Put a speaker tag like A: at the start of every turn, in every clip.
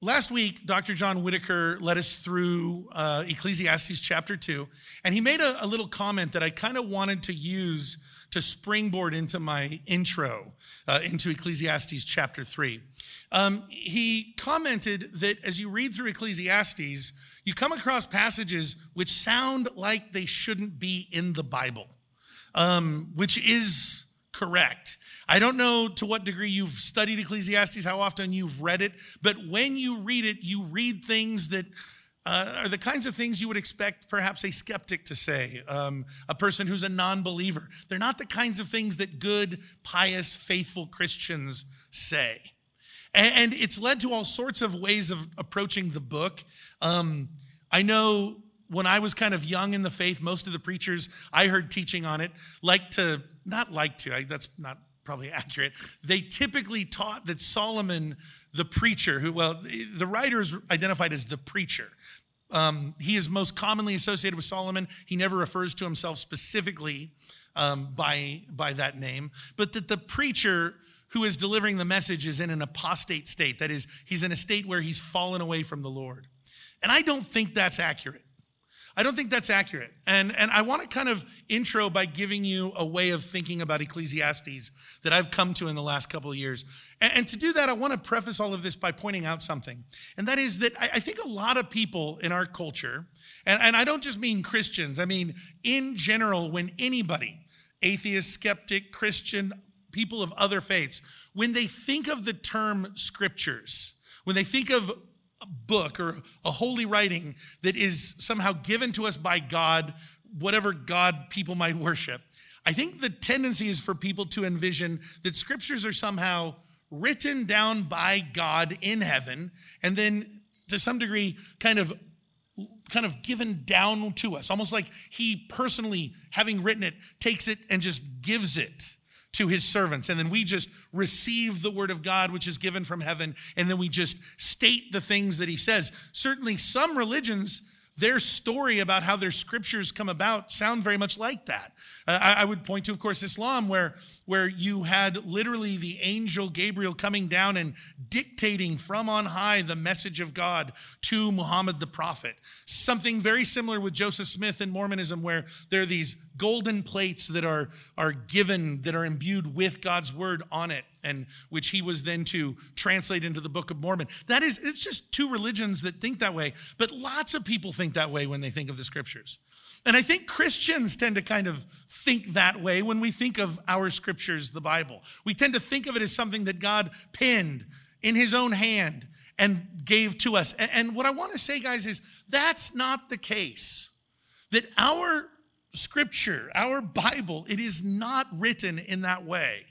A: Last week, Dr. John Whitaker led us through uh, Ecclesiastes chapter 2, and he made a, a little comment that I kind of wanted to use to springboard into my intro uh, into Ecclesiastes chapter 3. Um, he commented that as you read through Ecclesiastes, you come across passages which sound like they shouldn't be in the Bible, um, which is correct. I don't know to what degree you've studied Ecclesiastes, how often you've read it, but when you read it, you read things that uh, are the kinds of things you would expect perhaps a skeptic to say, um, a person who's a non believer. They're not the kinds of things that good, pious, faithful Christians say. And, it's led to all sorts of ways of approaching the book. Um, I know when I was kind of young in the faith, most of the preachers I heard teaching on it like to, not like to, I, that's not probably accurate. They typically taught that Solomon, the preacher, who, well, the writer is identified as the preacher. Um, he is most commonly associated with Solomon. He never refers to himself specifically um, by, by that name, but that the preacher who is delivering the message is in an apostate state. That is, he's in a state where he's fallen away from the Lord. And I don't think that's accurate. I don't think that's accurate. And, and I want to kind of intro by giving you a way of thinking about Ecclesiastes that I've come to in the last couple of years. And, and to do that, I want to preface all of this by pointing out something. And that is that I, I think a lot of people in our culture, and, and I don't just mean Christians, I mean in general, when anybody, atheist, skeptic, Christian, people of other faiths, when they think of the term scriptures, when they think of a book or a holy writing that is somehow given to us by God, whatever God people might worship, I think the tendency is for people to envision that scriptures are somehow written down by God in heaven and then to some degree kind of kind of given down to us. Almost like he personally having written it takes it and just gives it to his servants. And then we just receive the word of God, which is given from heaven, and then we just state the things that he says. Certainly, some religions their story about how their scriptures come about sound very much like that. Uh, I, I, would point to, of course, Islam, where, where you had literally the angel Gabriel coming down and dictating from on high the message of God to Muhammad the prophet. Something very similar with Joseph Smith in Mormonism, where there are these golden plates that are, are given, that are imbued with God's word on it and which he was then to translate into the Book of Mormon. That is, it's just two religions that think that way, but lots of people think that way when they think of the scriptures. And I think Christians tend to kind of think that way when we think of our scriptures, the Bible. We tend to think of it as something that God pinned in his own hand and gave to us. And what I want to say, guys, is that's not the case. That our scripture, our Bible, it is not written in that way.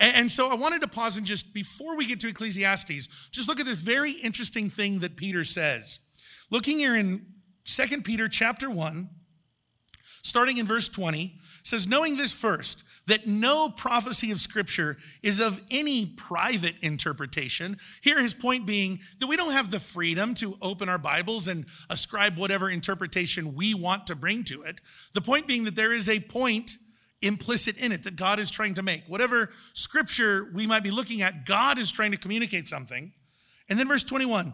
A: And so I wanted to pause and just before we get to Ecclesiastes, just look at this very interesting thing that Peter says. Looking here in 2 Peter chapter 1, starting in verse 20, says, Knowing this first, that no prophecy of Scripture is of any private interpretation. Here, his point being that we don't have the freedom to open our Bibles and ascribe whatever interpretation we want to bring to it. The point being that there is a point implicit in it that God is trying to make. Whatever scripture we might be looking at, God is trying to communicate something. And then verse 21,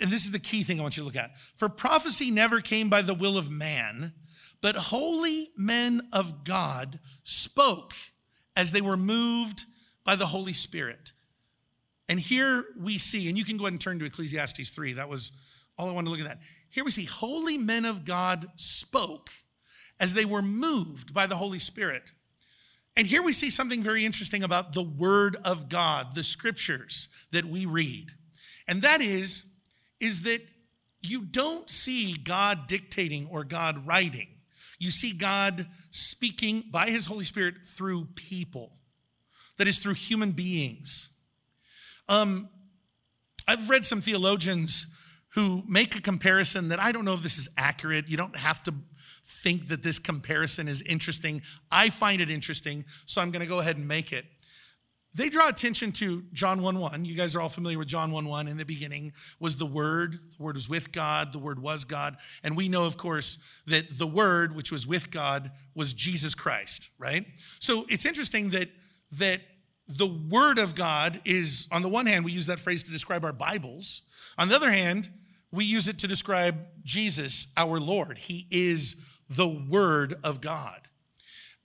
A: and this is the key thing I want you to look at. For prophecy never came by the will of man, but holy men of God spoke as they were moved by the Holy Spirit. And here we see, and you can go ahead and turn to Ecclesiastes 3. That was all I wanted to look at that. Here we see holy men of God spoke as they were moved by the Holy Spirit. And here we see something very interesting about the Word of God, the scriptures that we read. And that is, is that you don't see God dictating or God writing. You see God speaking by his Holy Spirit through people, that is, through human beings. Um, I've read some theologians who make a comparison that I don't know if this is accurate. You don't have to think that this comparison is interesting. I find it interesting, so I'm going to go ahead and make it. They draw attention to John 1 1. You guys are all familiar with John 1 1. In the beginning was the Word. The Word was with God. The Word was God. And we know, of course, that the Word, which was with God, was Jesus Christ, right? So it's interesting that, that the Word of God is, on the one hand, we use that phrase to describe our Bibles. On the other hand, we use it to describe Jesus, our Lord. He is the Word of God.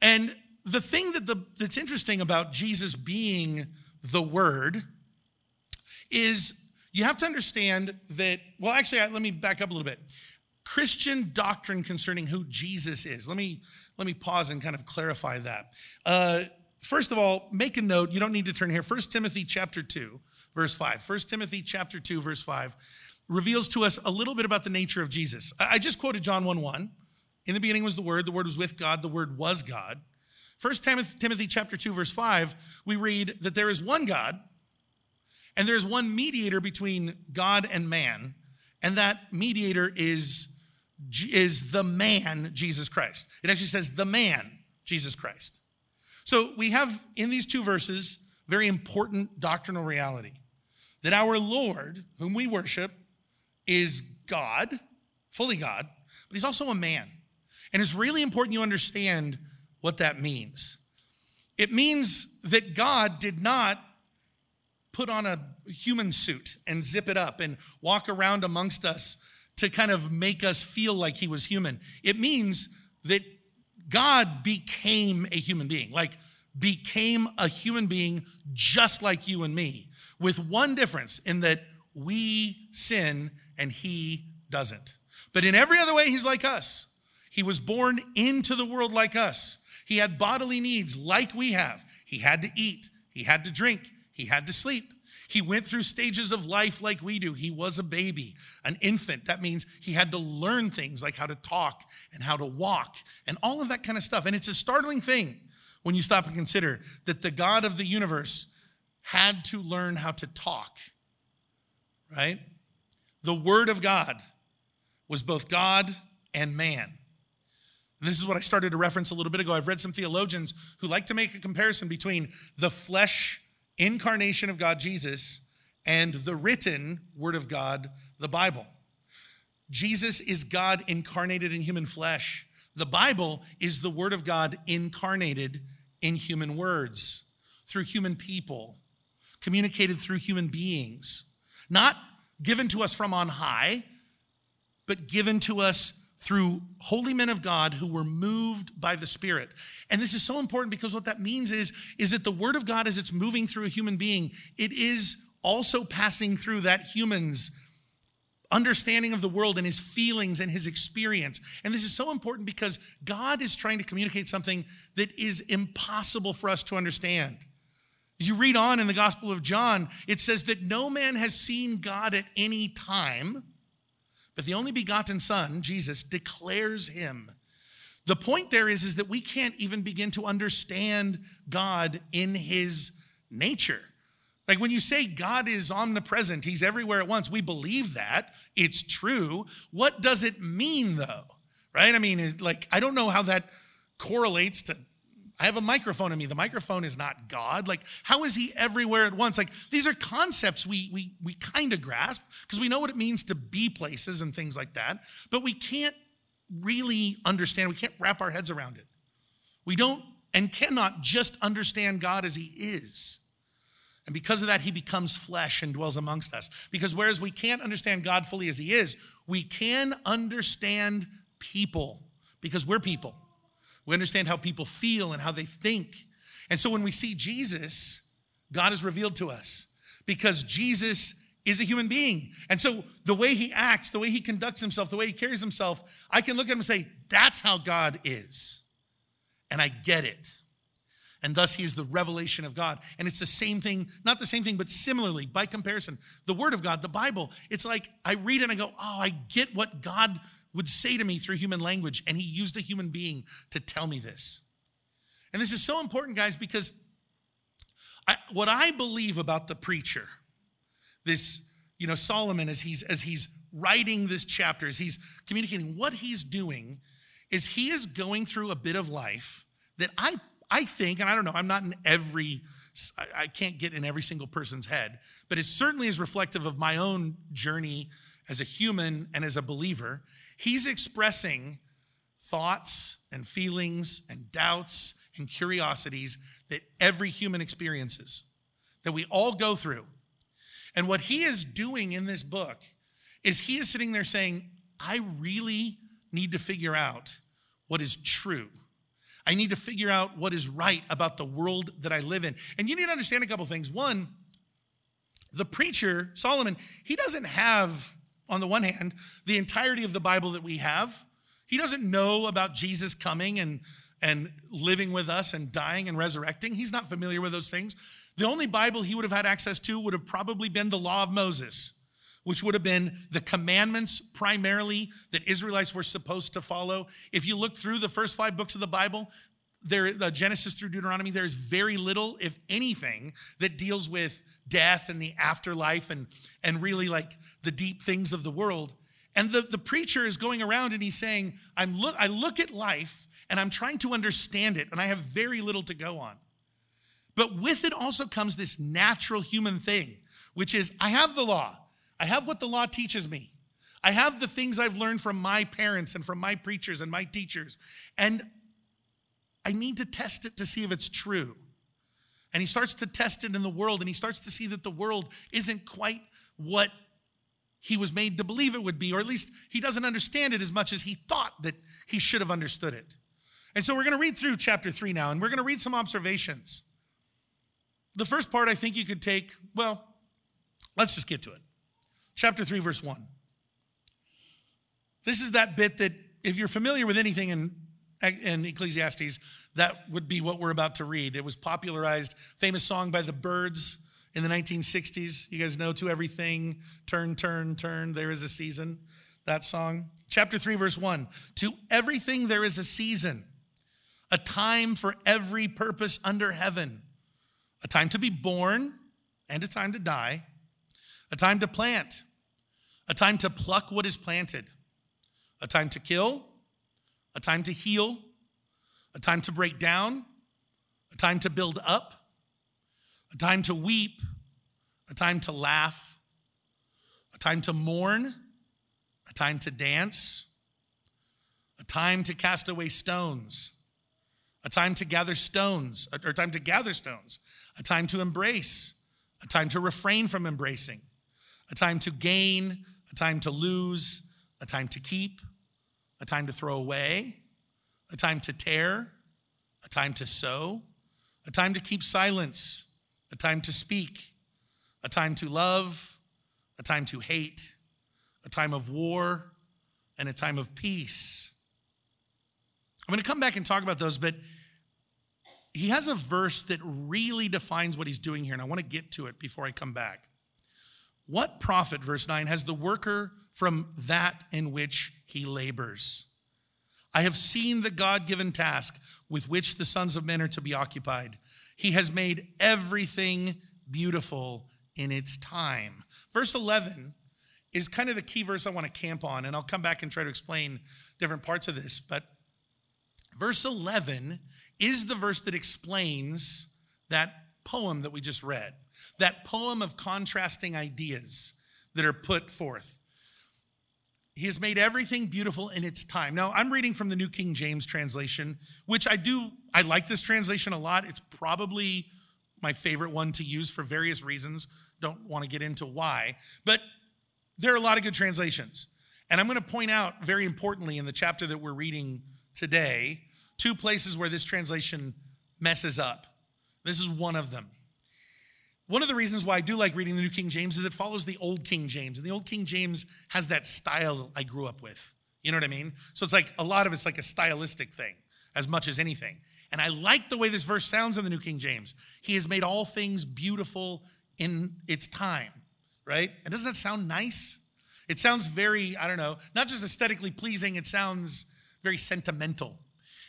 A: And the thing that the, that's interesting about Jesus being the Word is you have to understand that, well, actually, let me back up a little bit. Christian doctrine concerning who Jesus is. Let me let me pause and kind of clarify that. Uh, first of all, make a note. You don't need to turn here. First Timothy chapter two, verse five. First Timothy chapter two, verse five, reveals to us a little bit about the nature of Jesus. I just quoted John one one. In the beginning was the Word. The Word was with God. The Word was God. First Timothy chapter two, verse five. We read that there is one God, and there is one mediator between God and man, and that mediator is is the man, Jesus Christ. It actually says the man, Jesus Christ. So we have in these two verses very important doctrinal reality that our Lord, whom we worship, is God, fully God, but he's also a man. And it's really important you understand what that means. It means that God did not put on a human suit and zip it up and walk around amongst us to kind of make us feel like he was human. It means that God became a human being, like became a human being just like you and me, with one difference in that we sin and he doesn't. But in every other way, he's like us. He was born into the world like us. He had bodily needs like we have. He had to eat, he had to drink, he had to sleep. He went through stages of life like we do. He was a baby, an infant. That means he had to learn things like how to talk and how to walk and all of that kind of stuff. And it's a startling thing when you stop and consider that the God of the universe had to learn how to talk, right? The Word of God was both God and man. And this is what I started to reference a little bit ago. I've read some theologians who like to make a comparison between the flesh incarnation of God, Jesus, and the written word of God, the Bible. Jesus is God incarnated in human flesh. The Bible is the word of God incarnated in human words, through human people, communicated through human beings, not given to us from on high, but given to us through holy men of God who were moved by the Spirit. And this is so important because what that means is, is that the Word of God, as it's moving through a human being, it is also passing through that human's understanding of the world and his feelings and his experience. And this is so important because God is trying to communicate something that is impossible for us to understand. As you read on in the Gospel of John, it says that no man has seen God at any time but the only begotten Son, Jesus, declares him. The point there is, is that we can't even begin to understand God in his nature. Like when you say God is omnipresent, he's everywhere at once, we believe that. It's true. What does it mean though? Right? I mean, like, I don't know how that correlates to I have a microphone in me. The microphone is not God. Like, how is he everywhere at once? Like, these are concepts we we we kind of grasp because we know what it means to be places and things like that, but we can't really understand. We can't wrap our heads around it. We don't and cannot just understand God as he is. And because of that, he becomes flesh and dwells amongst us. Because whereas we can't understand God fully as he is, we can understand people because we're people. We understand how people feel and how they think. And so when we see Jesus, God is revealed to us because Jesus is a human being. And so the way he acts, the way he conducts himself, the way he carries himself, I can look at him and say, that's how God is. And I get it. And thus he is the revelation of God. And it's the same thing, not the same thing, but similarly, by comparison, the word of God, the Bible, it's like I read it and I go, oh, I get what God would say to me through human language, and he used a human being to tell me this. And this is so important, guys, because I, what I believe about the preacher, this, you know, Solomon, as he's as he's writing this chapter, as he's communicating, what he's doing is he is going through a bit of life that I I think, and I don't know, I'm not in every I can't get in every single person's head, but it certainly is reflective of my own journey as a human and as a believer. He's expressing thoughts and feelings and doubts and curiosities that every human experiences, that we all go through. And what he is doing in this book is he is sitting there saying, I really need to figure out what is true. I need to figure out what is right about the world that I live in. And you need to understand a couple things. One, the preacher, Solomon, he doesn't have, on the one hand, the entirety of the Bible that we have. He doesn't know about Jesus coming and, and living with us and dying and resurrecting. He's not familiar with those things. The only Bible he would have had access to would have probably been the law of Moses, which would have been the commandments primarily that Israelites were supposed to follow. If you look through the first five books of the Bible, there, the Genesis through Deuteronomy, there's very little, if anything, that deals with death and the afterlife and, and really like the deep things of the world. And the, the preacher is going around and he's saying, I'm look, I look at life and I'm trying to understand it, and I have very little to go on. But with it also comes this natural human thing, which is I have the law, I have what the law teaches me. I have the things I've learned from my parents and from my preachers and my teachers. And I need to test it to see if it's true. And he starts to test it in the world, and he starts to see that the world isn't quite what he was made to believe it would be, or at least he doesn't understand it as much as he thought that he should have understood it. And so we're going to read through chapter three now, and we're going to read some observations. The first part I think you could take, well, let's just get to it. Chapter 3, verse 1. This is that bit that, if you're familiar with anything in, in Ecclesiastes, that would be what we're about to read. It was popularized, famous song by the Byrds in the 1960s. You guys know to everything, turn, turn, turn, there is a season. That song. Chapter 3, verse 1. To everything there is a season, a time for every purpose under heaven a time to be born and a time to die, a time to plant, a time to pluck what is planted, a time to kill, a time to heal, a time to break down, a time to build up, a time to weep, a time to laugh, a time to mourn, a time to dance, a time to cast away stones, a time to gather stones, or time to gather stones, a time to embrace, a time to refrain from embracing, a time to gain, a time to lose, a time to keep, a time to throw away, a time to tear, a time to sew, a time to keep silence, a time to speak, a time to love, a time to hate, a time of war, and a time of peace. I'm going to come back and talk about those, but he has a verse that really defines what he's doing here, and I want to get to it before I come back. What profit, verse 9, has the worker from that in which he labors? I have seen the God given task with which the sons of men are to be occupied. He has made everything beautiful in its time. Verse 11 is kind of the key verse I want to camp on, and I'll come back and try to explain different parts of this. But verse 11 is the verse that explains that poem that we just read, that poem of contrasting ideas that are put forth. He has made everything beautiful in its time. Now, I'm reading from the New King James translation, which I do, I like this translation a lot. It's probably my favorite one to use for various reasons. Don't want to get into why, but there are a lot of good translations. And I'm going to point out very importantly in the chapter that we're reading today two places where this translation messes up. This is one of them. One of the reasons why I do like reading the New King James is it follows the Old King James. And the Old King James has that style I grew up with. You know what I mean? So it's like a lot of it's like a stylistic thing as much as anything. And I like the way this verse sounds in the New King James. He has made all things beautiful in its time, right? And doesn't that sound nice? It sounds very, I don't know, not just aesthetically pleasing, it sounds very sentimental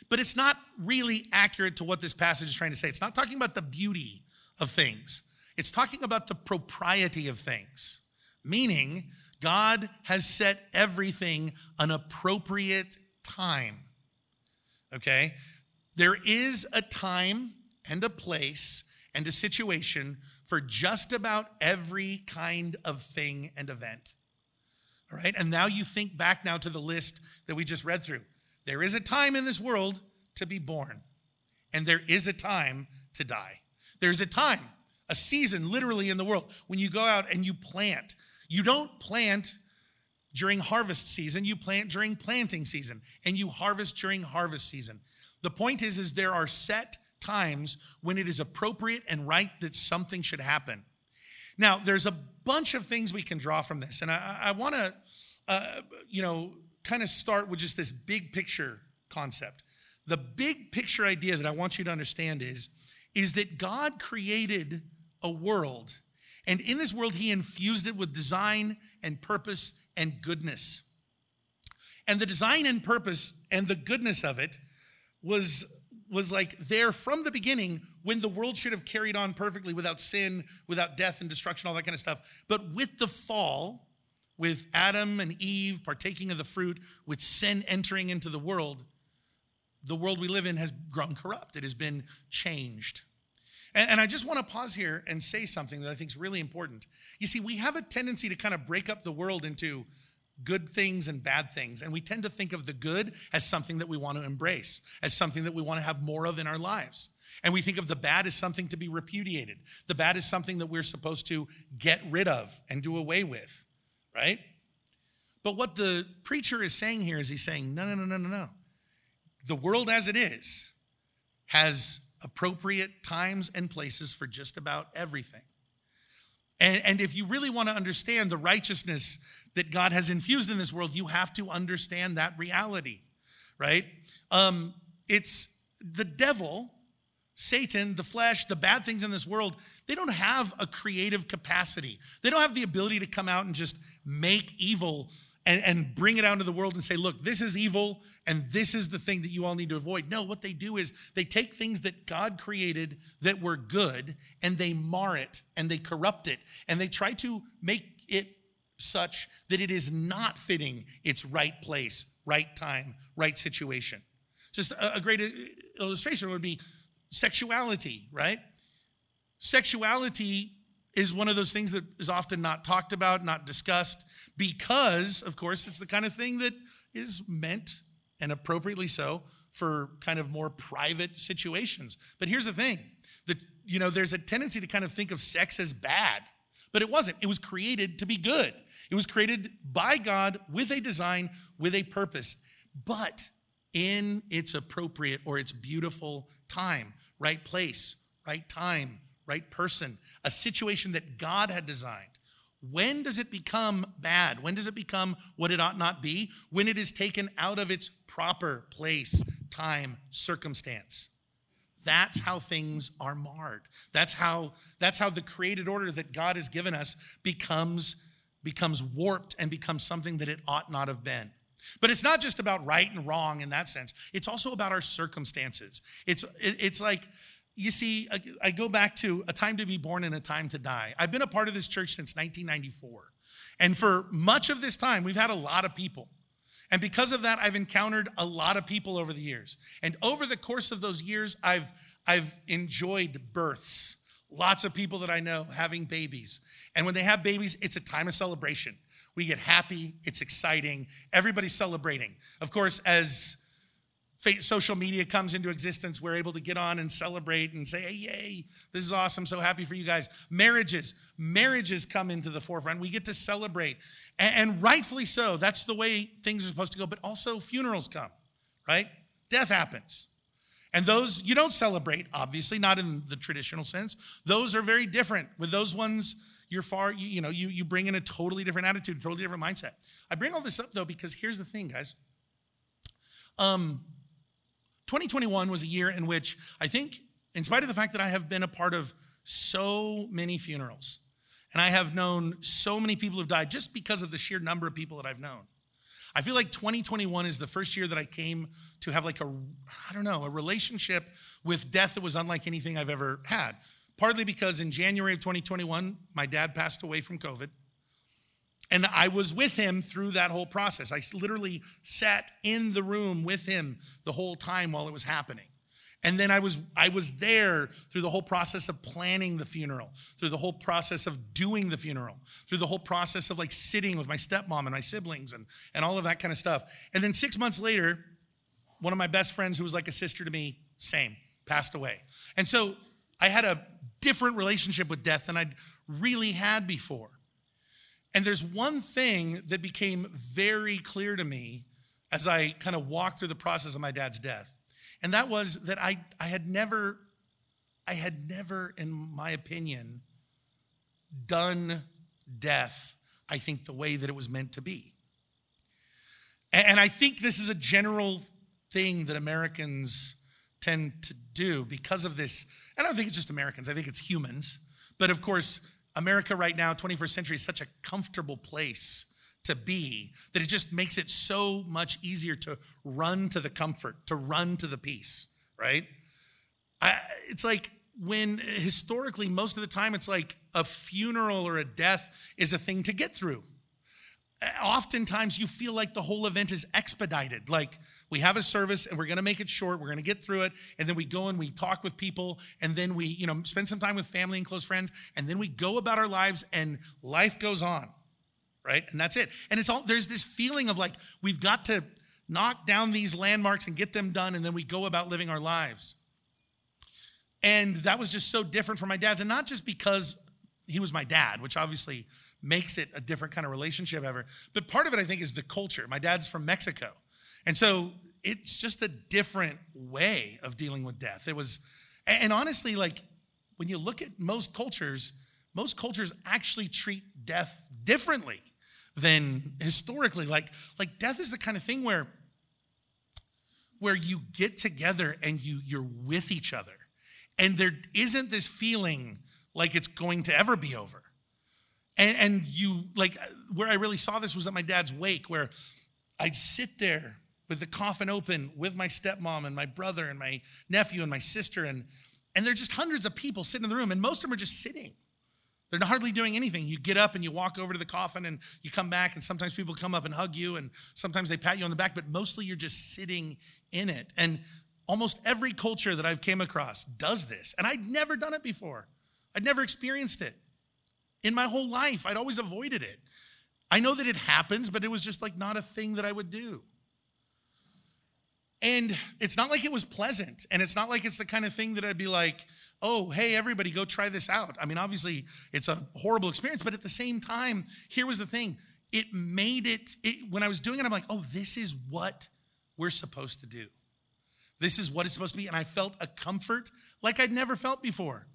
A: but it's not really accurate to what this passage is trying to say. It's not talking about the beauty of things, it's talking about the propriety of things, meaning God has set everything an appropriate time. Okay? There is a time and a place and a situation for just about every kind of thing and event. All right? And now you think back now to the list that we just read through. There is a time in this world to be born, and there is a time to die. There's a time, a season literally in the world when you go out and you plant. You don't plant during harvest season, you plant during planting season, and you harvest during harvest season. The point is, is there are set times when it is appropriate and right that something should happen. Now, there's a bunch of things we can draw from this, and I, I want to, uh, you know, kind of start with just this big picture concept. The big picture idea that I want you to understand is, is that God created a world, and in this world, He infused it with design and purpose and goodness. And the design and purpose and the goodness of it was was like there from the beginning when the world should have carried on perfectly without sin, without death and destruction, all that kind of stuff. But with the fall, with Adam and Eve partaking of the fruit, with sin entering into the world, the world we live in has grown corrupt. It has been changed. And, and I just want to pause here and say something that I think is really important. You see, we have a tendency to kind of break up the world into good things and bad things. And we tend to think of the good as something that we want to embrace, as something that we want to have more of in our lives. And we think of the bad as something to be repudiated. The bad is something that we're supposed to get rid of and do away with, right? But what the preacher is saying here is he's saying, no, no, no, no, no, no. The world as it is has appropriate times and places for just about everything. And, and if you really want to understand the righteousness that God has infused in this world, you have to understand that reality, right? Um, it's the devil, Satan, the flesh, the bad things in this world, they don't have a creative capacity. They don't have the ability to come out and just make evil and, and bring it out into the world and say, look, this is evil and this is the thing that you all need to avoid. No, what they do is they take things that God created that were good and they mar it and they corrupt it and they try to make it such that it is not fitting its right place, right time, right situation. Just a, a great uh, illustration would be sexuality, right? Sexuality is one of those things that is often not talked about, not discussed, because, of course, it's the kind of thing that is meant, and appropriately so, for kind of more private situations. But here's the thing that, you know, there's a tendency to kind of think of sex as bad, but it wasn't. It was created to be good. It was created by God with a design, with a purpose, but in its appropriate or its beautiful time, right place, right time, right person, a situation that God had designed. When does it become bad? When does it become what it ought not be? When it is taken out of its proper place, time, circumstance. That's how things are marred. That's how that's how the created order that God has given us becomes becomes warped and becomes something that it ought not have been. But it's not just about right and wrong in that sense. It's also about our circumstances. It's it's like you see, I go back to a time to be born and a time to die. I've been a part of this church since 1994. And for much of this time, we've had a lot of people. And because of that, I've encountered a lot of people over the years. And over the course of those years, I've, I've enjoyed births. Lots of people that I know having babies. And when they have babies, it's a time of celebration. We get happy, it's exciting, everybody's celebrating. Of course, as social media comes into existence, we're able to get on and celebrate and say, hey, yay, this is awesome, so happy for you guys. Marriages, marriages come into the forefront. We get to celebrate. And, and rightfully so, that's the way things are supposed to go, but also funerals come, right? Death happens. And those you don't celebrate, obviously, not in the traditional sense. Those are very different. With those ones, you're far, you, you know, you, you bring in a totally different attitude, totally different mindset. I bring all this up though, because here's the thing, guys. Um, 2021 was a year in which I think, in spite of the fact that I have been a part of so many funerals, and I have known so many people who've died just because of the sheer number of people that I've known. I feel like 2021 is the first year that I came to have like a, I don't know, a relationship with death that was unlike anything I've ever had. Partly because in January of 2021, my dad passed away from COVID. And I was with him through that whole process. I literally sat in the room with him the whole time while it was happening. And then I was I was there through the whole process of planning the funeral, through the whole process of doing the funeral, through the whole process of like sitting with my stepmom and my siblings and, and all of that kind of stuff. And then six months later, one of my best friends who was like a sister to me, same, passed away. And so I had a different relationship with death than I'd really had before. And there's one thing that became very clear to me as I kind of walked through the process of my dad's death. And that was that I, I had never, I had never, in my opinion, done death, I think, the way that it was meant to be. And I think this is a general thing that Americans tend to do because of this. And I don't think it's just Americans, I think it's humans. But of course, America right now, 21st century, is such a comfortable place to be that it just makes it so much easier to run to the comfort, to run to the peace, right? I, it's like when historically, most of the time, it's like a funeral or a death is a thing to get through oftentimes you feel like the whole event is expedited. Like we have a service and we're going to make it short. We're going to get through it. And then we go and we talk with people and then we, you know, spend some time with family and close friends. And then we go about our lives and life goes on. Right. And that's it. And it's all, there's this feeling of like, we've got to knock down these landmarks and get them done. And then we go about living our lives. And that was just so different from my dad's. And not just because he was my dad, which obviously makes it a different kind of relationship ever. But part of it, I think, is the culture. My dad's from Mexico. And so it's just a different way of dealing with death. It was, and honestly, like when you look at most cultures, most cultures actually treat death differently than historically. Like, like death is the kind of thing where where you get together and you you're with each other. And there isn't this feeling like it's going to ever be over. And, and you, like, where I really saw this was at my dad's wake, where I'd sit there with the coffin open with my stepmom and my brother and my nephew and my sister. And, and there are just hundreds of people sitting in the room, and most of them are just sitting. They're hardly doing anything. You get up and you walk over to the coffin and you come back, and sometimes people come up and hug you, and sometimes they pat you on the back, but mostly you're just sitting in it. And almost every culture that I've came across does this, and I'd never done it before. I'd never experienced it in my whole life. I'd always avoided it. I know that it happens, but it was just like not a thing that I would do. And it's not like it was pleasant. And it's not like it's the kind of thing that I'd be like, oh, hey, everybody, go try this out. I mean, obviously, it's a horrible experience, but at the same time, here was the thing it made it, it when I was doing it, I'm like, oh, this is what we're supposed to do. This is what it's supposed to be. And I felt a comfort like I'd never felt before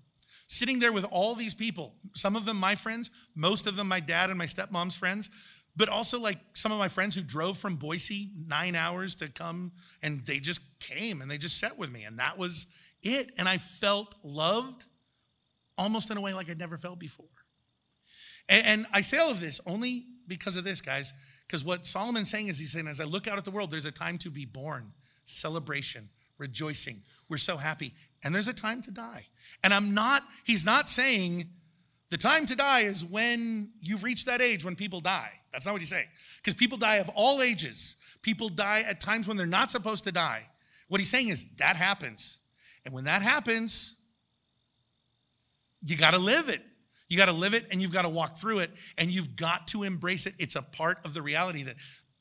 A: sitting there with all these people, some of them my friends, most of them my dad and my stepmom's friends, but also like some of my friends who drove from Boise nine hours to come and they just came and they just sat with me. And that was it. And I felt loved almost in a way like I'd never felt before. And, and I say all of this only because of this, guys, because what Solomon's saying is he's saying, as I look out at the world, there's a time to be born, celebration, rejoicing. We're so happy. And there's a time to die. And I'm not, he's not saying the time to die is when you've reached that age when people die. That's not what he's saying. Because people die of all ages. People die at times when they're not supposed to die. What he's saying is that happens. And when that happens, you got to live it. You got to live it and you've got to walk through it and you've got to embrace it. It's a part of the reality that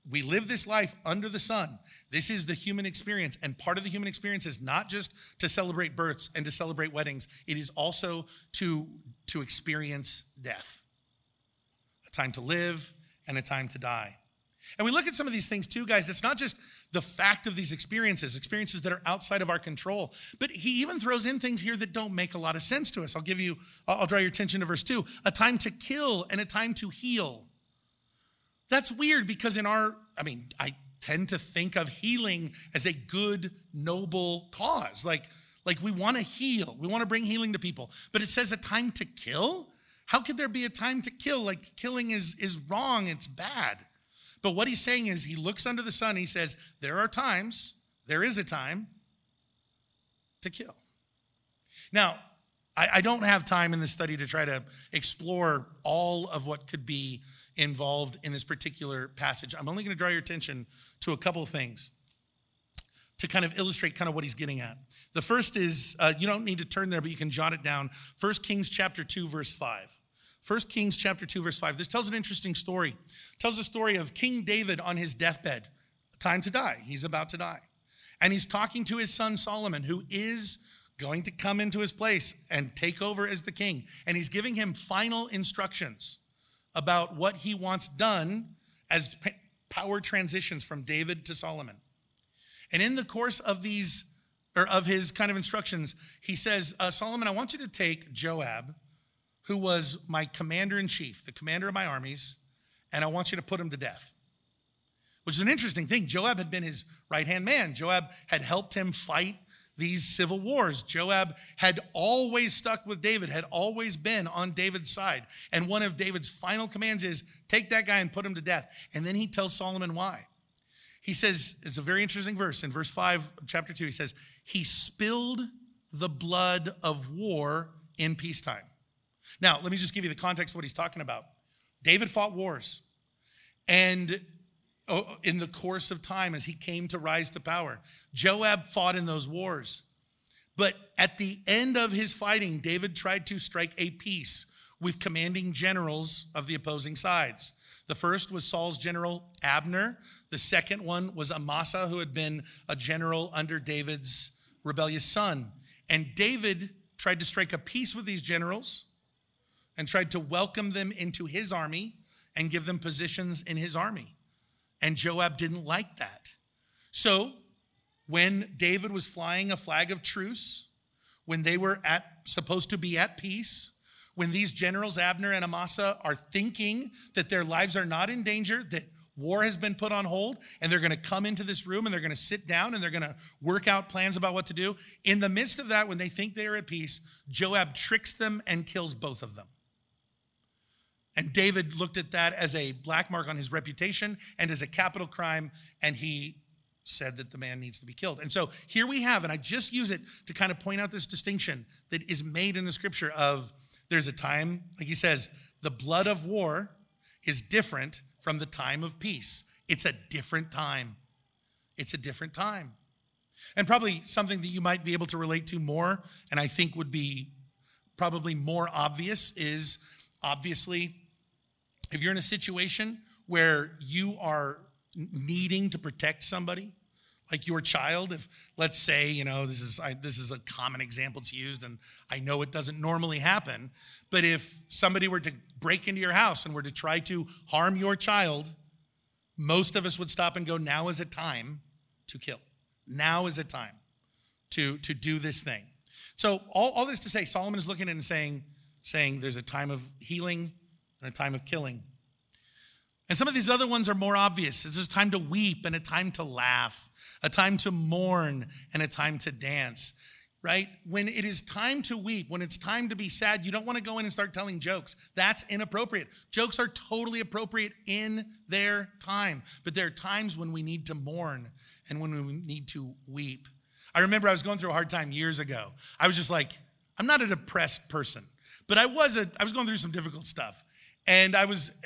A: we live this life under the sun. This is the human experience. And part of the human experience is not just to celebrate births and to celebrate weddings, it is also to, to experience death a time to live and a time to die. And we look at some of these things too, guys. It's not just the fact of these experiences, experiences that are outside of our control, but he even throws in things here that don't make a lot of sense to us. I'll give you, I'll draw your attention to verse two a time to kill and a time to heal. That's weird because in our, I mean, I tend to think of healing as a good, noble cause. Like, like we want to heal, we want to bring healing to people. But it says a time to kill? How could there be a time to kill? Like killing is, is wrong, it's bad. But what he's saying is he looks under the sun, he says, There are times, there is a time to kill. Now, I, I don't have time in this study to try to explore all of what could be involved in this particular passage. I'm only going to draw your attention to a couple of things to kind of illustrate kind of what he's getting at. The first is uh, you don't need to turn there, but you can jot it down. 1 Kings chapter 2, verse 5. 1 Kings chapter 2, verse 5. This tells an interesting story. It tells the story of King David on his deathbed, time to die. He's about to die. And he's talking to his son Solomon, who is going to come into his place and take over as the king. And he's giving him final instructions about what he wants done as power transitions from David to Solomon. And in the course of these, or of his kind of instructions, he says, uh, Solomon, I want you to take Joab, who was my commander in chief, the commander of my armies, and I want you to put him to death. Which is an interesting thing. Joab had been his right hand man. Joab had helped him fight these civil wars. Joab had always stuck with David, had always been on David's side. And one of David's final commands is take that guy and put him to death. And then he tells Solomon why. He says, it's a very interesting verse. In verse 5, chapter 2, he says, He spilled the blood of war in peacetime. Now, let me just give you the context of what he's talking about. David fought wars. And oh, in the course of time, as he came to rise to power, Joab fought in those wars. But at the end of his fighting, David tried to strike a peace with commanding generals of the opposing sides. The first was Saul's general Abner. The second one was Amasa, who had been a general under David's rebellious son. And David tried to strike a peace with these generals and tried to welcome them into his army and give them positions in his army. And Joab didn't like that. So, when David was flying a flag of truce, when they were at supposed to be at peace, when these generals, Abner and Amasa, are thinking that their lives are not in danger, that war has been put on hold, and they're going to come into this room and they're going to sit down and they're going to work out plans about what to do. In the midst of that, when they think they are at peace, Joab tricks them and kills both of them. And David looked at that as a black mark on his reputation and as a capital crime, and he said that the man needs to be killed. And so here we have, and I just use it to kind of point out this distinction that is made in the scripture of there's a time, like he says, the blood of war is different from the time of peace. It's a different time. It's a different time. And probably something that you might be able to relate to more, and I think would be probably more obvious, is obviously if you're in a situation where you are needing to protect somebody, like your child if let's say you know this is I, this is a common example it's used and i know it doesn't normally happen but if somebody were to break into your house and were to try to harm your child most of us would stop and go now is a time to kill. Now is a time to to do this thing. So all, all this to say solomon is looking and saying saying there's a time of healing and a time of killing and some of these other ones are more obvious. It's a time to weep and a time to laugh a time to mourn and a time to dance, right? When it is time to weep, when it's time to be sad, you don't want to go in and start telling jokes. That's inappropriate. Jokes are totally appropriate in their time, but there are times when we need to mourn and when we need to weep. I remember I was going through a hard time years ago. I was just like, I'm not a depressed person, but I was a, I was going through some difficult stuff. And I was,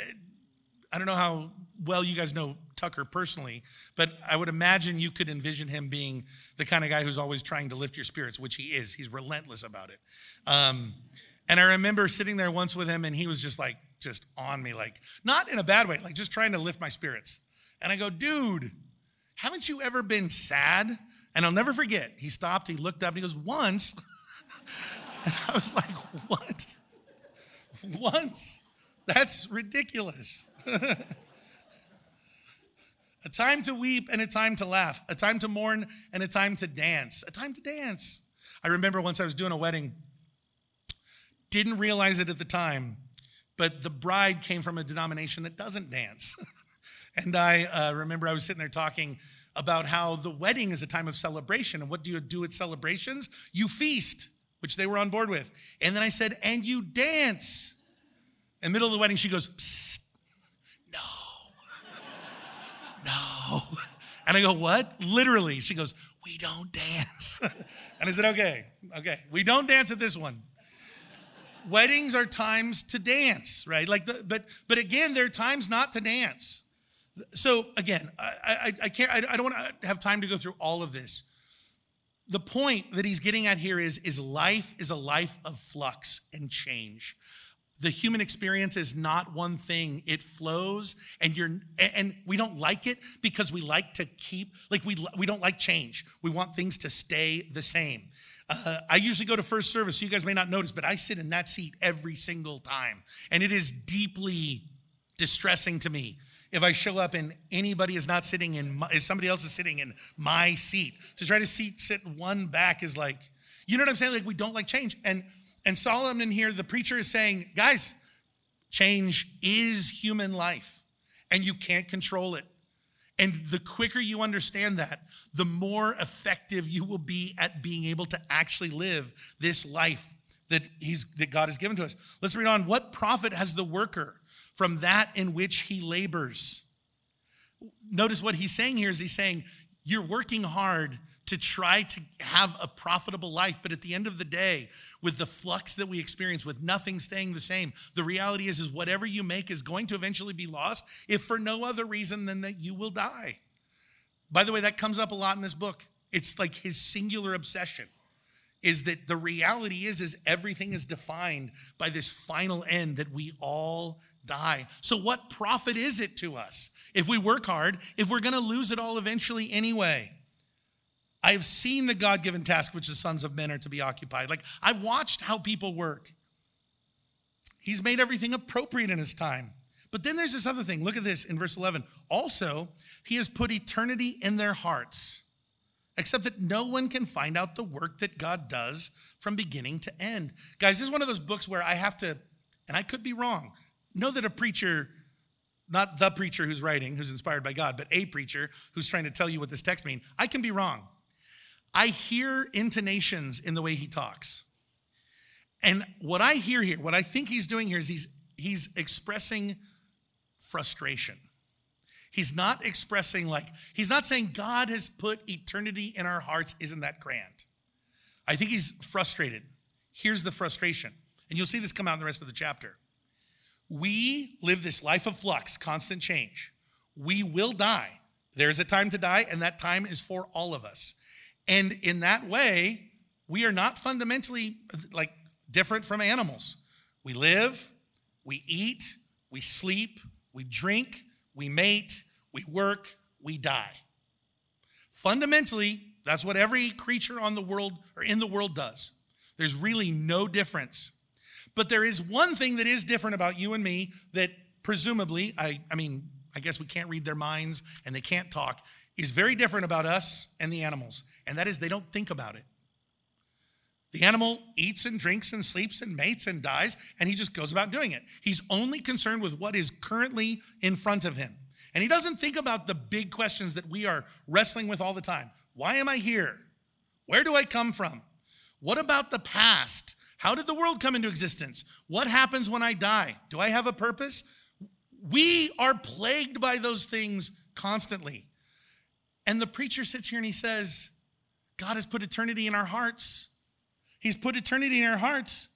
A: I don't know how well you guys know Tucker personally, but I would imagine you could envision him being the kind of guy who's always trying to lift your spirits, which he is. He's relentless about it. Um, and I remember sitting there once with him, and he was just like, just on me, like, not in a bad way, like just trying to lift my spirits. And I go, dude, haven't you ever been sad? And I'll never forget, he stopped, he looked up, and he goes, once. and I was like, what? Once? That's ridiculous. a time to weep and a time to laugh, a time to mourn and a time to dance, a time to dance. I remember once I was doing a wedding, didn't realize it at the time, but the bride came from a denomination that doesn't dance. and I uh, remember I was sitting there talking about how the wedding is a time of celebration. And what do you do at celebrations? You feast, which they were on board with. And then I said, and you dance. In the middle of the wedding, she goes, no no. And I go, what? Literally. She goes, we don't dance. and I said, okay, okay. We don't dance at this one. Weddings are times to dance, right? Like, the, but but again, there are times not to dance. So again, I, I, I can't. I, I don't want to have time to go through all of this. The point that he's getting at here is, is life is a life of flux and change. The human experience is not one thing. It flows and you're and we don't like it because we like to keep like we we don't like change. We want things to stay the same. Uh, i usually go to first service. So you guys may not notice but i sit in that seat every single time and it is deeply distressing to me. If i show up and anybody is not sitting in my, somebody else is sitting in my seat to try to seat sit one back is like you know what i'm saying? Like we don't like change. And and Solomon here, the preacher is saying, guys, change is human life and you can't control it. And the quicker you understand that, the more effective you will be at being able to actually live this life that he's that God has given to us. Let's read on. What profit has the worker from that in which he labors? Notice what he's saying here is he's saying, you're working hard to try to have a profitable life. But at the end of the day, with the flux that we experience, with nothing staying the same, the reality is, is whatever you make is going to eventually be lost, if for no other reason than that you will die. By the way, that comes up a lot in this book. It's like his singular obsession is that the reality is is everything is defined by this final end that we all die. So what profit is it to us if we work hard if we're going to lose it all eventually anyway? I have seen the God given task which the sons of men are to be occupied. Like, I've watched how people work. He's made everything appropriate in his time. But then there's this other thing. Look at this in verse 11. Also, he has put eternity in their hearts, except that no one can find out the work that God does from beginning to end. Guys, this is one of those books where I have to, and I could be wrong, know that a preacher not the preacher who's writing, who's inspired by God, but a preacher who's trying to tell you what this text means. I can be wrong. I hear intonations in the way he talks. And what I hear here, what I think he's doing here is he's he's expressing frustration. He's not expressing like he's not saying God has put eternity in our hearts isn't that grand. I think he's frustrated. Here's the frustration. And you'll see this come out in the rest of the chapter. We live this life of flux, constant change. We will die. There's a time to die, and that time is for all of us. And in that way, we are not fundamentally like different from animals. We live, we eat, we sleep, we drink, we mate, we work, we die. Fundamentally, that's what every creature on the world or in the world does. There's really no difference. But there is one thing that is different about you and me that presumably, I, I mean, I guess we can't read their minds and they can't talk, is very different about us and the animals and that is they don't think about it. The animal eats and drinks and sleeps and mates and dies, and he just goes about doing it. He's only concerned with what is currently in front of him. And he doesn't think about the big questions that we are wrestling with all the time. Why am I here? Where do I come from? What about the past? How did the world come into existence? What happens when I die? Do I have a purpose? We are plagued by those things constantly. And the preacher sits here and he says, God has put eternity in our hearts. He's put eternity in our hearts,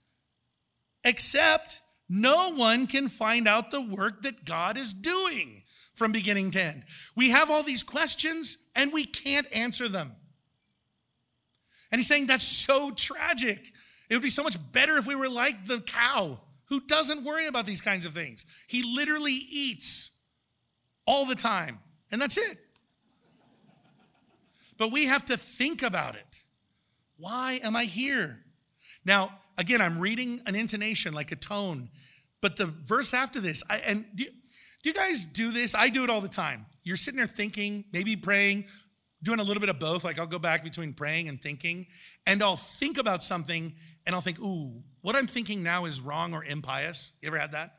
A: except no one can find out the work that God is doing from beginning to end. We have all these questions and we can't answer them. And he's saying that's so tragic. It would be so much better if we were like the cow who doesn't worry about these kinds of things. He literally eats all the time, and that's it. But we have to think about it. Why am I here? Now, again, I'm reading an intonation, like a tone, but the verse after this, I, and do do you guys do this? I do it all the time. You're sitting there thinking, maybe praying, doing a little bit of both. Like I'll go back between praying and thinking, and I'll think about something and I'll think, ooh, what I'm thinking now is wrong or impious. You ever had that?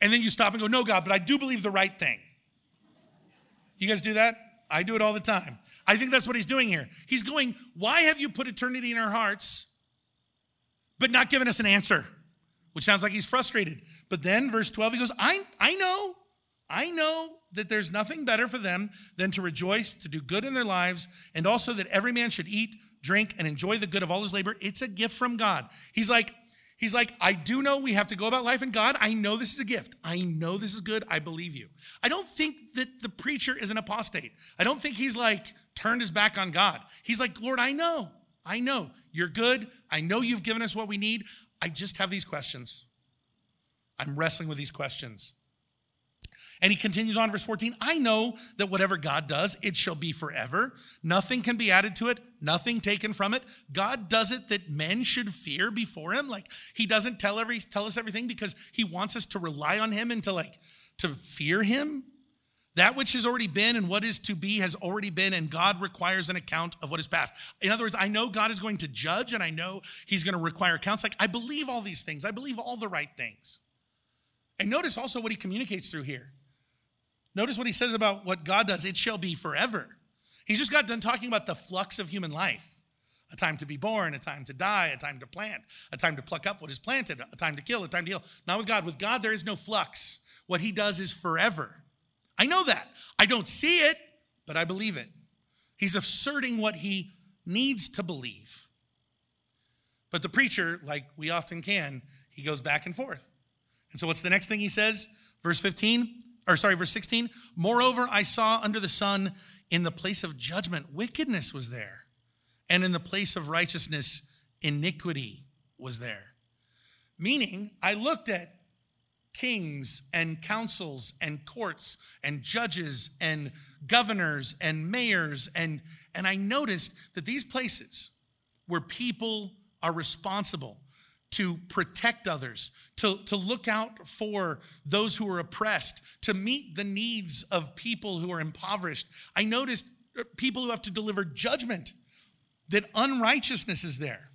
A: And then you stop and go, no, God, but I do believe the right thing. You guys do that? I do it all the time. I think that's what he's doing here. He's going, Why have you put eternity in our hearts, but not given us an answer? Which sounds like he's frustrated. But then, verse 12, he goes, I, I know, I know that there's nothing better for them than to rejoice, to do good in their lives, and also that every man should eat, drink, and enjoy the good of all his labor. It's a gift from God. He's like, He's like, I do know we have to go about life in God. I know this is a gift. I know this is good. I believe you. I don't think that the preacher is an apostate. I don't think he's like, turned his back on God. He's like, Lord, I know, I know you're good. I know you've given us what we need. I just have these questions. I'm wrestling with these questions. And he continues on, verse 14 I know that whatever God does, it shall be forever. Nothing can be added to it, nothing taken from it. God does it that men should fear before him. Like he doesn't tell every tell us everything because he wants us to rely on him and to like to fear him. That which has already been and what is to be has already been, and God requires an account of what is past. In other words, I know God is going to judge and I know He's going to require accounts. Like, I believe all these things, I believe all the right things. And notice also what He communicates through here. Notice what he says about what God does it shall be forever. He's just got done talking about the flux of human life a time to be born, a time to die, a time to plant, a time to pluck up what is planted, a time to kill, a time to heal. Not with God. With God, there is no flux. What he does is forever. I know that. I don't see it, but I believe it. He's asserting what he needs to believe. But the preacher, like we often can, he goes back and forth. And so, what's the next thing he says? Verse 15 or sorry, verse 16. Moreover, I saw under the sun in the place of judgment, wickedness was there. And in the place of righteousness, iniquity was there. Meaning, I looked at kings and councils and courts and judges and governors and mayors and and I noticed that these places where people are responsible to protect others, to, to look out for those who are oppressed, to meet the needs of people who are impoverished. I noticed uh, people who have to deliver judgment, that unrighteousness is there,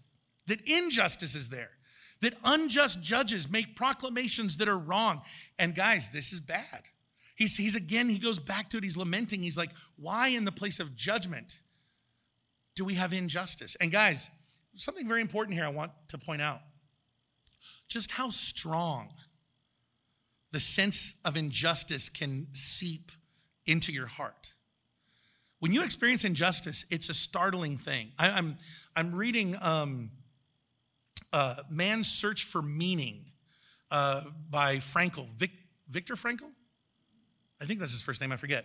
A: that injustice is there, that unjust judges make proclamations that are wrong. And guys, this is bad. He's, he's again, he goes back to it, he's lamenting. He's like, why in the place of judgment do we have injustice? And guys, something very important here I want to point out just how strong the sense of injustice can seep into your heart. When you experience injustice, it's a startling thing. I, am I'm, I'm reading um, uh, Man's Search for Meaning uh, by Frankl, Vic, Viktor Frankl? I think that's his first name, I forget.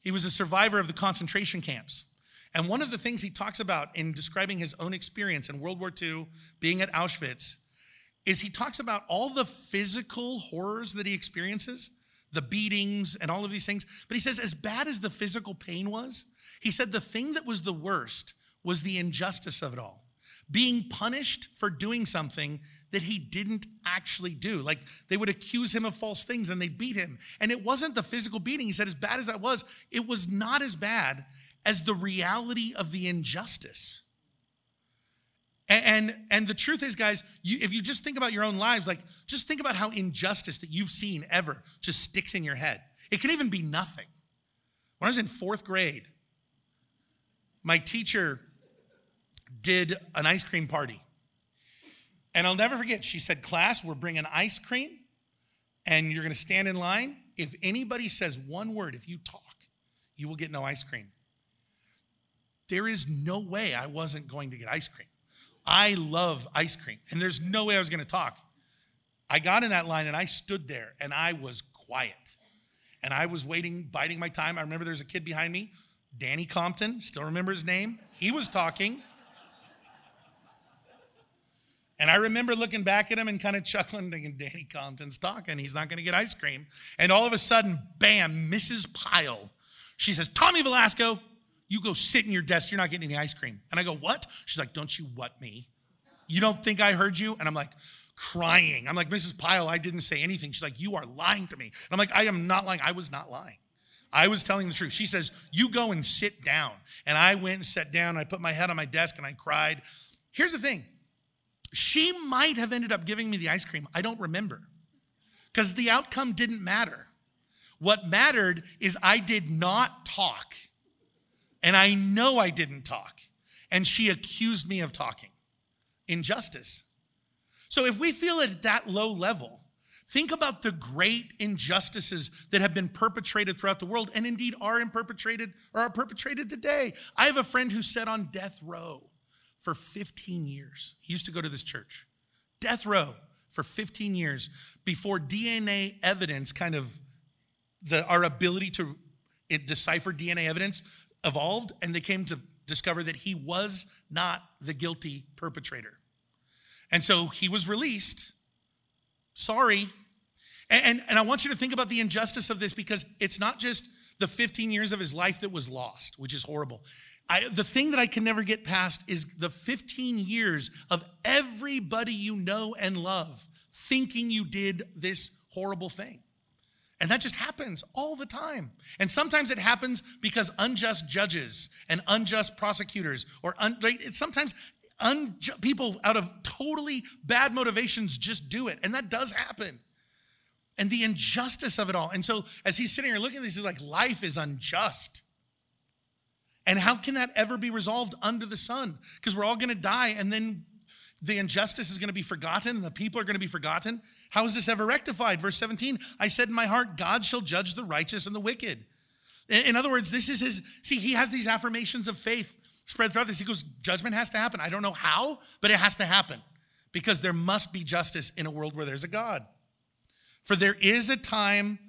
A: He was a survivor of the concentration camps. And one of the things he talks about in describing his own experience in World War II, being at Auschwitz, is he talks about all the physical horrors that he experiences, the beatings and all of these things. But he says, as bad as the physical pain was, he said the thing that was the worst was the injustice of it all. Being punished for doing something that he didn't actually do. Like they would accuse him of false things and they beat him. And it wasn't the physical beating. He said, as bad as that was, it was not as bad as the reality of the injustice. And, and, and the truth is, guys, you, if you just think about your own lives, like just think about how injustice that you've seen ever just sticks in your head. It can even be nothing. When I was in fourth grade, my teacher did an ice cream party. And I'll never forget, she said, Class, we're bringing ice cream and you're going to stand in line. If anybody says one word, if you talk, you will get no ice cream. There is no way I wasn't going to get ice cream. I love ice cream, and there's no way I was going to talk. I got in that line and I stood there and I was quiet. And I was waiting, biding my time. I remember there's a kid behind me, Danny Compton, still remember his name. He was talking. And I remember looking back at him and kind of chuckling, thinking, Danny Compton's talking. He's not going to get ice cream. And all of a sudden, bam, Mrs. Pyle. She says, Tommy Velasco, you go sit in your desk. You're not getting any ice cream. And I go, What? She's like, Don't you what me? You don't think I heard you? And I'm like, crying. I'm like, Mrs. Pyle, I didn't say anything. She's like, You are lying to me. And I'm like, I am not lying. I was not lying. I was telling the truth. She says, You go and sit down. And I went and sat down. And I put my head on my desk and I cried. Here's the thing she might have ended up giving me the ice cream. I don't remember because the outcome didn't matter. What mattered is I did not talk and I know I didn't talk. And she accused me of talking. Injustice. So if we feel it at that low level, think about the great injustices that have been perpetrated throughout the world and indeed are perpetrated or are perpetrated today. I have a friend who sat on death row for 15 years. He used to go to this church. Death row for 15 years before DNA evidence kind of the our ability to decipher DNA evidence evolved and they came to discover that he was not the guilty perpetrator. And so he was released. Sorry, And, and, and I want you to think about the injustice of this because it's not just the 15 years of his life that was lost, which is horrible. I, the thing that I can never get past is the 15 years of everybody you know and love thinking you did this horrible thing. And that just happens all the time. And sometimes it happens because unjust judges and unjust prosecutors, or un, sometimes unju- people out of totally bad motivations just do it. And that does happen. And the injustice of it all. And so as he's sitting here looking at this, he's like, life is unjust. And how can that ever be resolved under the sun? Because we're all going to die, and then the injustice is going to be forgotten, and the people are going to be forgotten. How is this ever rectified? Verse 17 I said in my heart, God shall judge the righteous and the wicked. In other words, this is his, see, he has these affirmations of faith spread throughout this. He goes, Judgment has to happen. I don't know how, but it has to happen because there must be justice in a world where there's a God. For there is a time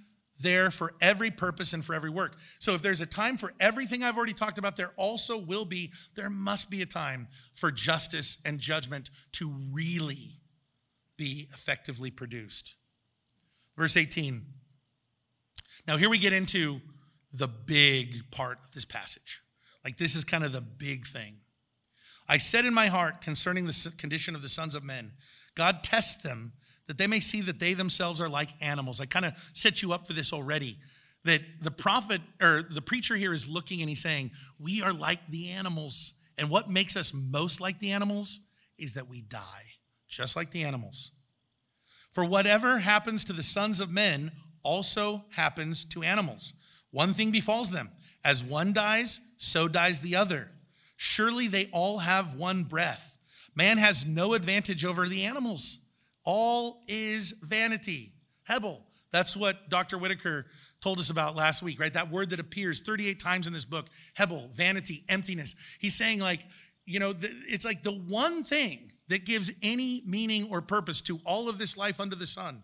A: there for every purpose and for every work. So if there's a time for everything I've already talked about, there also will be, there must be a time for justice and judgment to really be effectively produced. Verse 18. Now, here we get into the big part of this passage. Like, this is kind of the big thing. I said in my heart concerning the condition of the sons of men, God tests them that they may see that they themselves are like animals. I kind of set you up for this already. That the prophet or the preacher here is looking and he's saying, We are like the animals. And what makes us most like the animals is that we die, just like the animals. For whatever happens to the sons of men also happens to animals. One thing befalls them as one dies, so dies the other. Surely they all have one breath. Man has no advantage over the animals. All is vanity. Hebel. That's what Dr. Whitaker told us about last week, right? That word that appears 38 times in this book Hebel, vanity, emptiness. He's saying, like, you know, it's like the one thing that gives any meaning or purpose to all of this life under the sun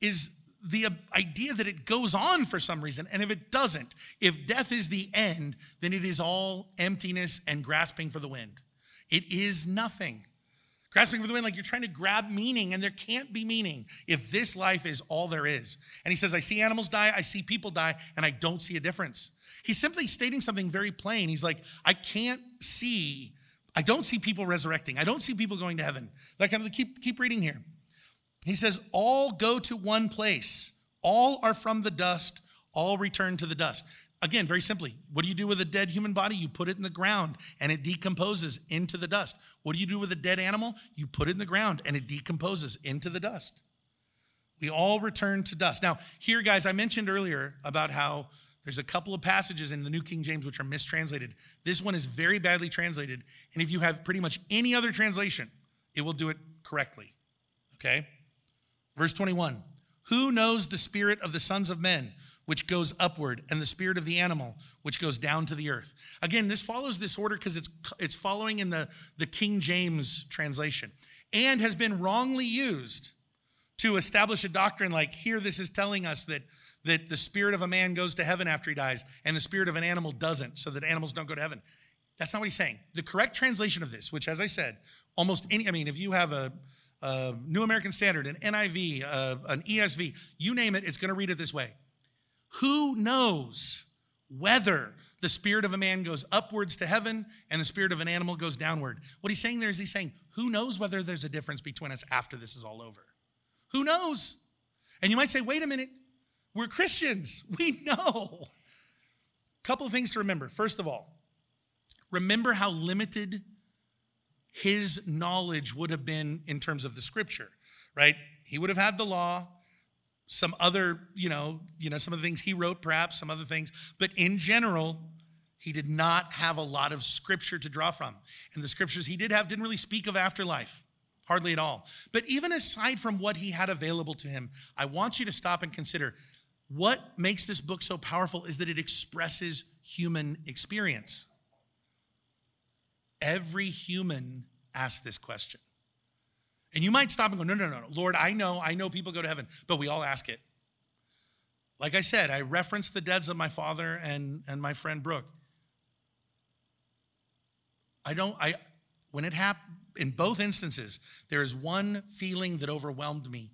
A: is the idea that it goes on for some reason. And if it doesn't, if death is the end, then it is all emptiness and grasping for the wind. It is nothing. Grasping for the wind, like you're trying to grab meaning, and there can't be meaning if this life is all there is. And he says, I see animals die, I see people die, and I don't see a difference. He's simply stating something very plain. He's like, I can't see, I don't see people resurrecting. I don't see people going to heaven. Like, of keep, keep reading here. He says, All go to one place, all are from the dust, all return to the dust. Again, very simply, what do you do with a dead human body? You put it in the ground and it decomposes into the dust. What do you do with a dead animal? You put it in the ground and it decomposes into the dust. We all return to dust. Now, here, guys, I mentioned earlier about how there's a couple of passages in the New King James which are mistranslated. This one is very badly translated. And if you have pretty much any other translation, it will do it correctly. Okay? Verse 21 Who knows the spirit of the sons of men? Which goes upward, and the spirit of the animal, which goes down to the earth. Again, this follows this order because it's, it's following in the, the King James translation and has been wrongly used to establish a doctrine like here, this is telling us that, that the spirit of a man goes to heaven after he dies, and the spirit of an animal doesn't, so that animals don't go to heaven. That's not what he's saying. The correct translation of this, which, as I said, almost any, I mean, if you have a, a New American Standard, an NIV, uh, an ESV, you name it, it's going to read it this way. Who knows whether the spirit of a man goes upwards to heaven and the spirit of an animal goes downward? What he's saying there is he's saying, who knows whether there's a difference between us after this is all over? Who knows? And you might say, wait a minute, we're Christians. We know. Couple of things to remember. First of all, remember how limited his knowledge would have been in terms of the scripture, right? He would have had the law, some other, you know, you know, some of the things he wrote, perhaps some other things, but in general, he did not have a lot of scripture to draw from. And the scriptures he did have didn't really speak of afterlife, hardly at all. But even aside from what he had available to him, I want you to stop and consider what makes this book so powerful is that it expresses human experience. Every human asks this question. And you might stop and go, no, no, no. Lord, I know, I know people go to heaven, but we all ask it. Like I said, I referenced the deaths of my father and, and my friend Brooke. I don't, I, when it happened, in both instances, there is one feeling that overwhelmed me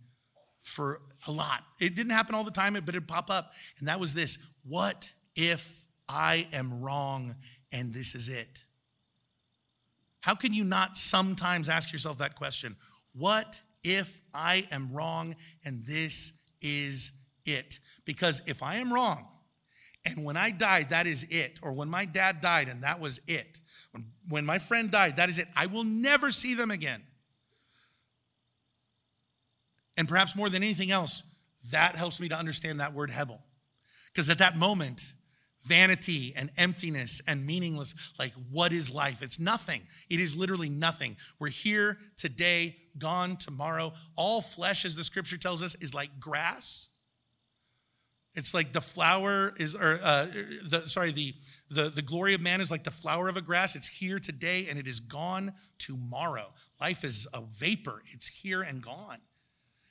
A: for a lot. It didn't happen all the time, but it'd pop up. And that was this What if I am wrong and this is it? How can you not sometimes ask yourself that question? What if I am wrong and this is it? Because if I am wrong and when I died, that is it, or when my dad died and that was it, when, when my friend died, that is it, I will never see them again. And perhaps more than anything else, that helps me to understand that word Hebel. Because at that moment, vanity and emptiness and meaningless, like what is life? It's nothing. It is literally nothing. We're here today, gone tomorrow. All flesh, as the scripture tells us, is like grass. It's like the flower is, or uh, the sorry, the, the the glory of man is like the flower of a grass. It's here today and it is gone tomorrow. Life is a vapor. It's here and gone.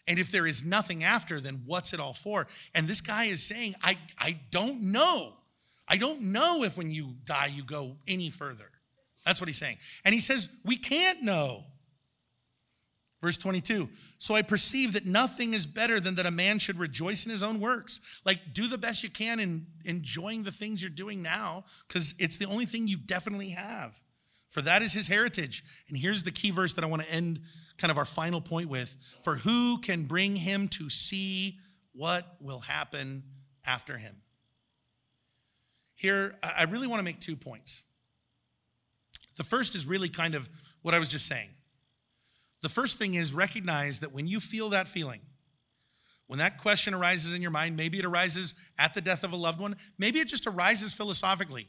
A: And if there is nothing after, then what's it all for? And this guy is saying, I, I don't know. I don't know if when you die, you go any further. That's what he's saying. And he says, We can't know. Verse 22 So I perceive that nothing is better than that a man should rejoice in his own works. Like, do the best you can in enjoying the things you're doing now, because it's the only thing you definitely have. For that is his heritage. And here's the key verse that I want to end kind of our final point with for who can bring him to see what will happen after him? Here, I really want to make two points. The first is really kind of what I was just saying. The first thing is recognize that when you feel that feeling, when that question arises in your mind, maybe it arises at the death of a loved one, maybe it just arises philosophically.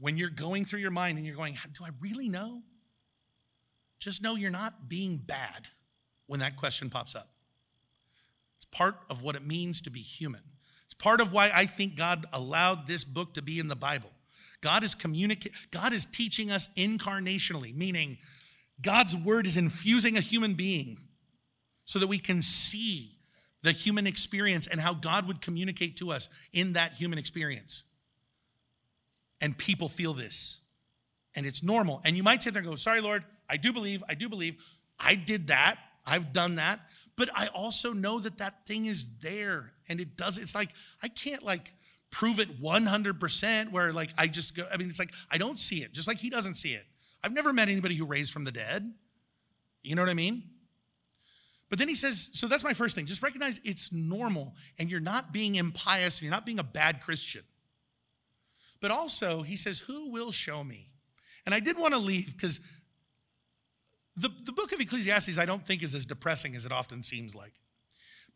A: When you're going through your mind and you're going, Do I really know? just know you're not being bad when that question pops up. It's part of what it means to be human. It's part of why I think God allowed this book to be in the Bible. God is communicating, God is teaching us incarnationally, meaning God's word is infusing a human being so that we can see the human experience and how God would communicate to us in that human experience. And people feel this. And it's normal. And you might sit there and go, Sorry, Lord, I do believe, I do believe. I did that. I've done that. But I also know that that thing is there and it does. It's like, I can't like prove it 100% where like I just go, I mean, it's like, I don't see it, just like he doesn't see it. I've never met anybody who raised from the dead. You know what I mean? But then he says, so that's my first thing. Just recognize it's normal and you're not being impious and you're not being a bad Christian. But also, he says, who will show me? And I did want to leave because the, the book of Ecclesiastes, I don't think, is as depressing as it often seems like.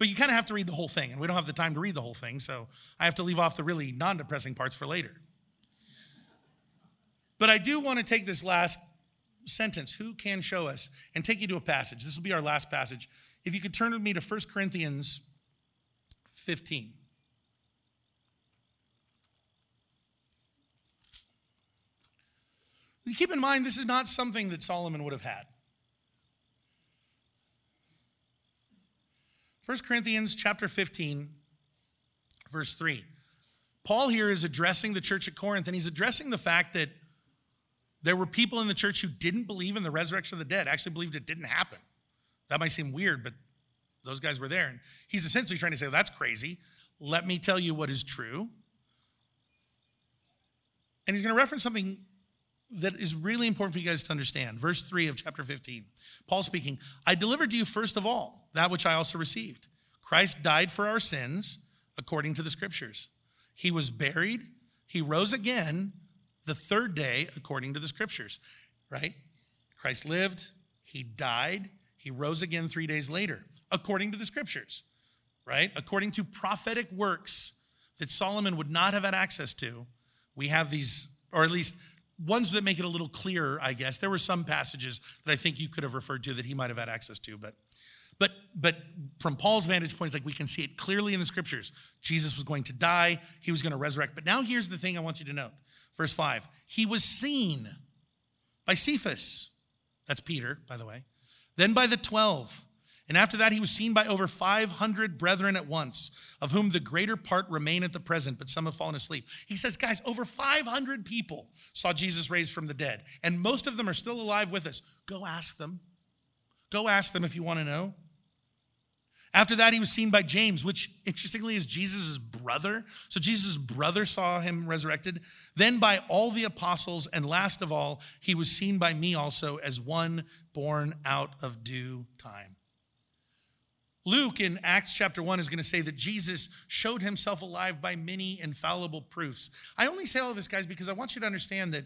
A: But you kind of have to read the whole thing, and we don't have the time to read the whole thing, so I have to leave off the really non depressing parts for later. But I do want to take this last sentence, who can show us, and take you to a passage. This will be our last passage. If you could turn with me to 1 Corinthians 15. Keep in mind, this is not something that Solomon would have had. 1 Corinthians chapter 15, verse 3. Paul here is addressing the church at Corinth, and he's addressing the fact that there were people in the church who didn't believe in the resurrection of the dead, actually believed it didn't happen. That might seem weird, but those guys were there. And he's essentially trying to say, well, that's crazy. Let me tell you what is true. And he's going to reference something that is really important for you guys to understand. Verse 3 of chapter 15. Paul speaking, I delivered to you first of all that which I also received. Christ died for our sins according to the scriptures. He was buried, he rose again the third day according to the scriptures, right? Christ lived, he died, he rose again 3 days later according to the scriptures, right? According to prophetic works that Solomon would not have had access to, we have these or at least ones that make it a little clearer, I guess. There were some passages that I think you could have referred to that he might have had access to, but but but from Paul's vantage point, it's like we can see it clearly in the scriptures. Jesus was going to die, he was going to resurrect. But now here's the thing I want you to note. Verse 5. He was seen by Cephas. That's Peter, by the way. Then by the 12. And after that, he was seen by over 500 brethren at once, of whom the greater part remain at the present, but some have fallen asleep. He says, guys, over 500 people saw Jesus raised from the dead, and most of them are still alive with us. Go ask them. Go ask them if you want to know. After that, he was seen by James, which interestingly is Jesus' brother. So Jesus' brother saw him resurrected. Then by all the apostles. And last of all, he was seen by me also as one born out of due time. Luke in Acts chapter 1 is going to say that Jesus showed himself alive by many infallible proofs. I only say all this, guys, because I want you to understand that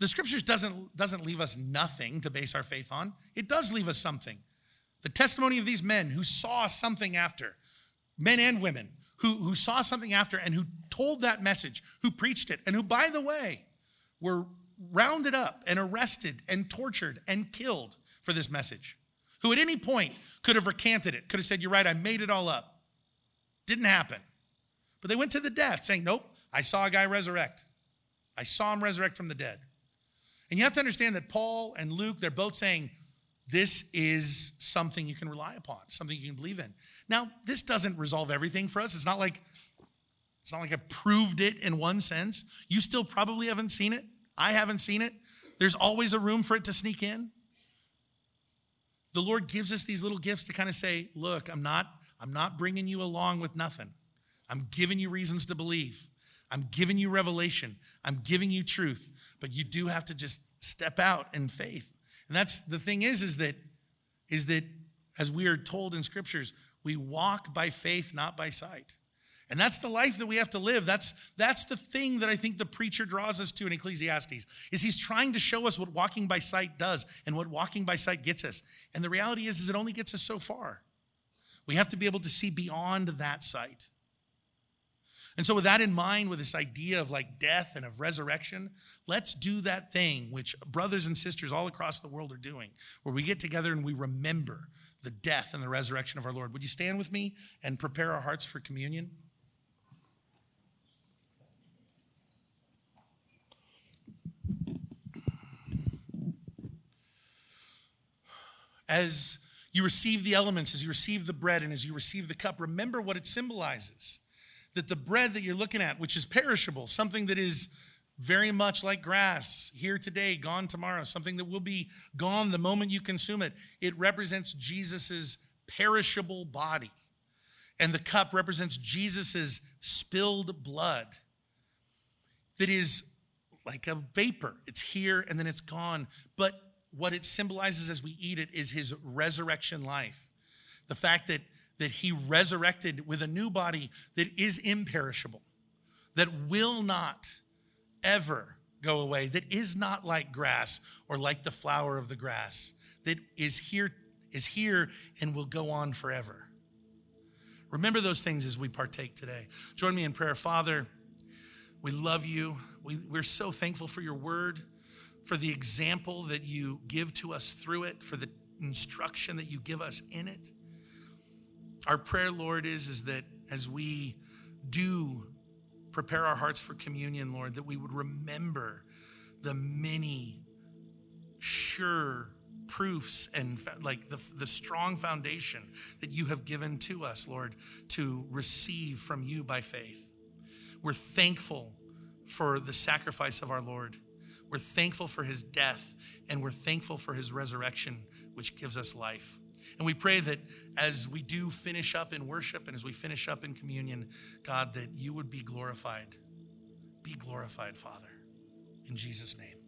A: the scriptures doesn't, doesn't leave us nothing to base our faith on. It does leave us something. The testimony of these men who saw something after, men and women, who, who saw something after and who told that message, who preached it, and who, by the way, were rounded up and arrested and tortured and killed for this message, who at any point could have recanted it, could have said, You're right, I made it all up. Didn't happen. But they went to the death saying, Nope, I saw a guy resurrect. I saw him resurrect from the dead. And you have to understand that Paul and Luke, they're both saying, this is something you can rely upon, something you can believe in. Now, this doesn't resolve everything for us. It's not like it's not like I proved it in one sense. You still probably haven't seen it. I haven't seen it. There's always a room for it to sneak in. The Lord gives us these little gifts to kind of say, "Look, I'm not I'm not bringing you along with nothing. I'm giving you reasons to believe. I'm giving you revelation. I'm giving you truth, but you do have to just step out in faith and that's the thing is, is that, is that as we are told in scriptures, we walk by faith, not by sight. And that's the life that we have to live. That's, that's the thing that I think the preacher draws us to in Ecclesiastes, is he's trying to show us what walking by sight does and what walking by sight gets us. And the reality is, is it only gets us so far. We have to be able to see beyond that sight. And so, with that in mind, with this idea of like death and of resurrection, let's do that thing which brothers and sisters all across the world are doing, where we get together and we remember the death and the resurrection of our Lord. Would you stand with me and prepare our hearts for communion? As you receive the elements, as you receive the bread, and as you receive the cup, remember what it symbolizes that the bread that you're looking at, which is perishable, something that is very much like grass, here today, gone tomorrow, something that will be gone the moment you consume it, it represents Jesus's perishable body. And the cup represents Jesus's spilled blood that is like a vapor. It's here and then it's gone. But what it symbolizes as we eat it is his resurrection life. The fact that that he resurrected with a new body that is imperishable, that will not ever go away, that is not like grass or like the flower of the grass, that is here, is here and will go on forever. Remember those things as we partake today. Join me in prayer. Father, we love you. We, we're so thankful for your word, for the example that you give to us through it, for the instruction that you give us in it. Our prayer, Lord, is, is that as we do prepare our hearts for communion, Lord, that we would remember the many sure proofs and like the, the strong foundation that you have given to us, Lord, to receive from you by faith. We're thankful for the sacrifice of our Lord. We're thankful for his death and we're thankful for his resurrection, which gives us life. And we pray that as we do finish up in worship and as we finish up in communion, God, that you would be glorified. Be glorified, Father. In Jesus' name.